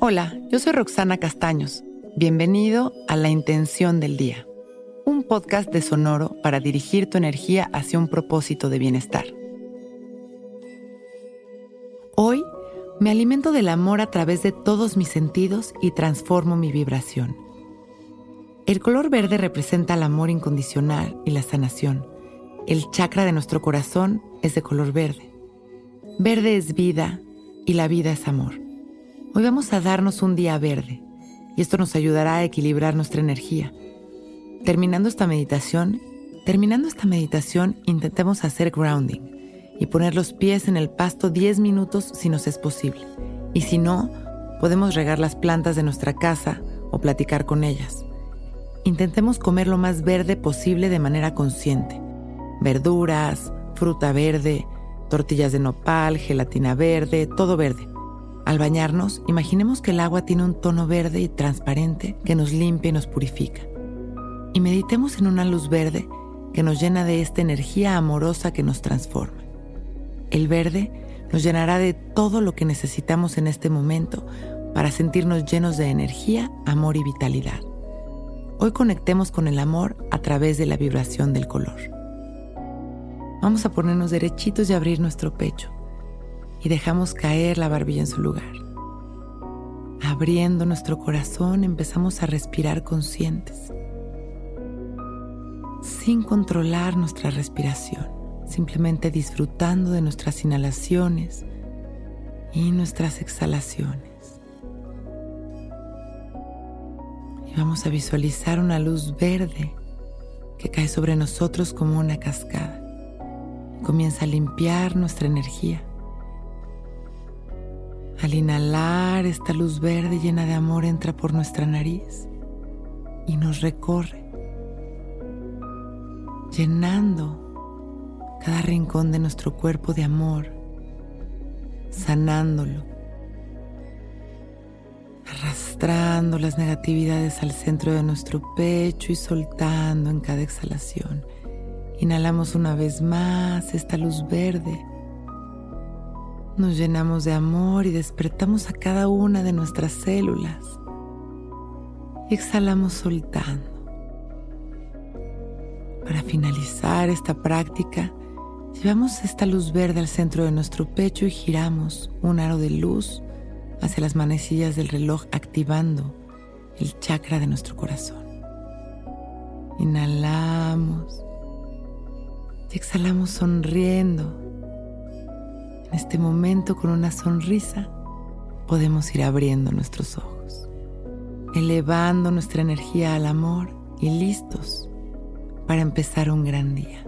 Hola, yo soy Roxana Castaños. Bienvenido a La Intención del Día, un podcast de Sonoro para dirigir tu energía hacia un propósito de bienestar. Hoy me alimento del amor a través de todos mis sentidos y transformo mi vibración. El color verde representa el amor incondicional y la sanación. El chakra de nuestro corazón es de color verde. Verde es vida y la vida es amor. Hoy vamos a darnos un día verde y esto nos ayudará a equilibrar nuestra energía. Terminando esta meditación, terminando esta meditación, intentemos hacer grounding y poner los pies en el pasto 10 minutos si nos es posible. Y si no, podemos regar las plantas de nuestra casa o platicar con ellas. Intentemos comer lo más verde posible de manera consciente. Verduras, fruta verde, tortillas de nopal, gelatina verde, todo verde. Al bañarnos, imaginemos que el agua tiene un tono verde y transparente que nos limpia y nos purifica. Y meditemos en una luz verde que nos llena de esta energía amorosa que nos transforma. El verde nos llenará de todo lo que necesitamos en este momento para sentirnos llenos de energía, amor y vitalidad. Hoy conectemos con el amor a través de la vibración del color. Vamos a ponernos derechitos y abrir nuestro pecho y dejamos caer la barbilla en su lugar. Abriendo nuestro corazón empezamos a respirar conscientes, sin controlar nuestra respiración simplemente disfrutando de nuestras inhalaciones y nuestras exhalaciones. Y vamos a visualizar una luz verde que cae sobre nosotros como una cascada. Comienza a limpiar nuestra energía. Al inhalar, esta luz verde llena de amor entra por nuestra nariz y nos recorre, llenando cada rincón de nuestro cuerpo de amor, sanándolo, arrastrando las negatividades al centro de nuestro pecho y soltando en cada exhalación. Inhalamos una vez más esta luz verde. Nos llenamos de amor y despertamos a cada una de nuestras células. Exhalamos soltando. Para finalizar esta práctica, Llevamos esta luz verde al centro de nuestro pecho y giramos un aro de luz hacia las manecillas del reloj activando el chakra de nuestro corazón. Inhalamos exhalamos sonriendo. En este momento con una sonrisa podemos ir abriendo nuestros ojos, elevando nuestra energía al amor y listos para empezar un gran día.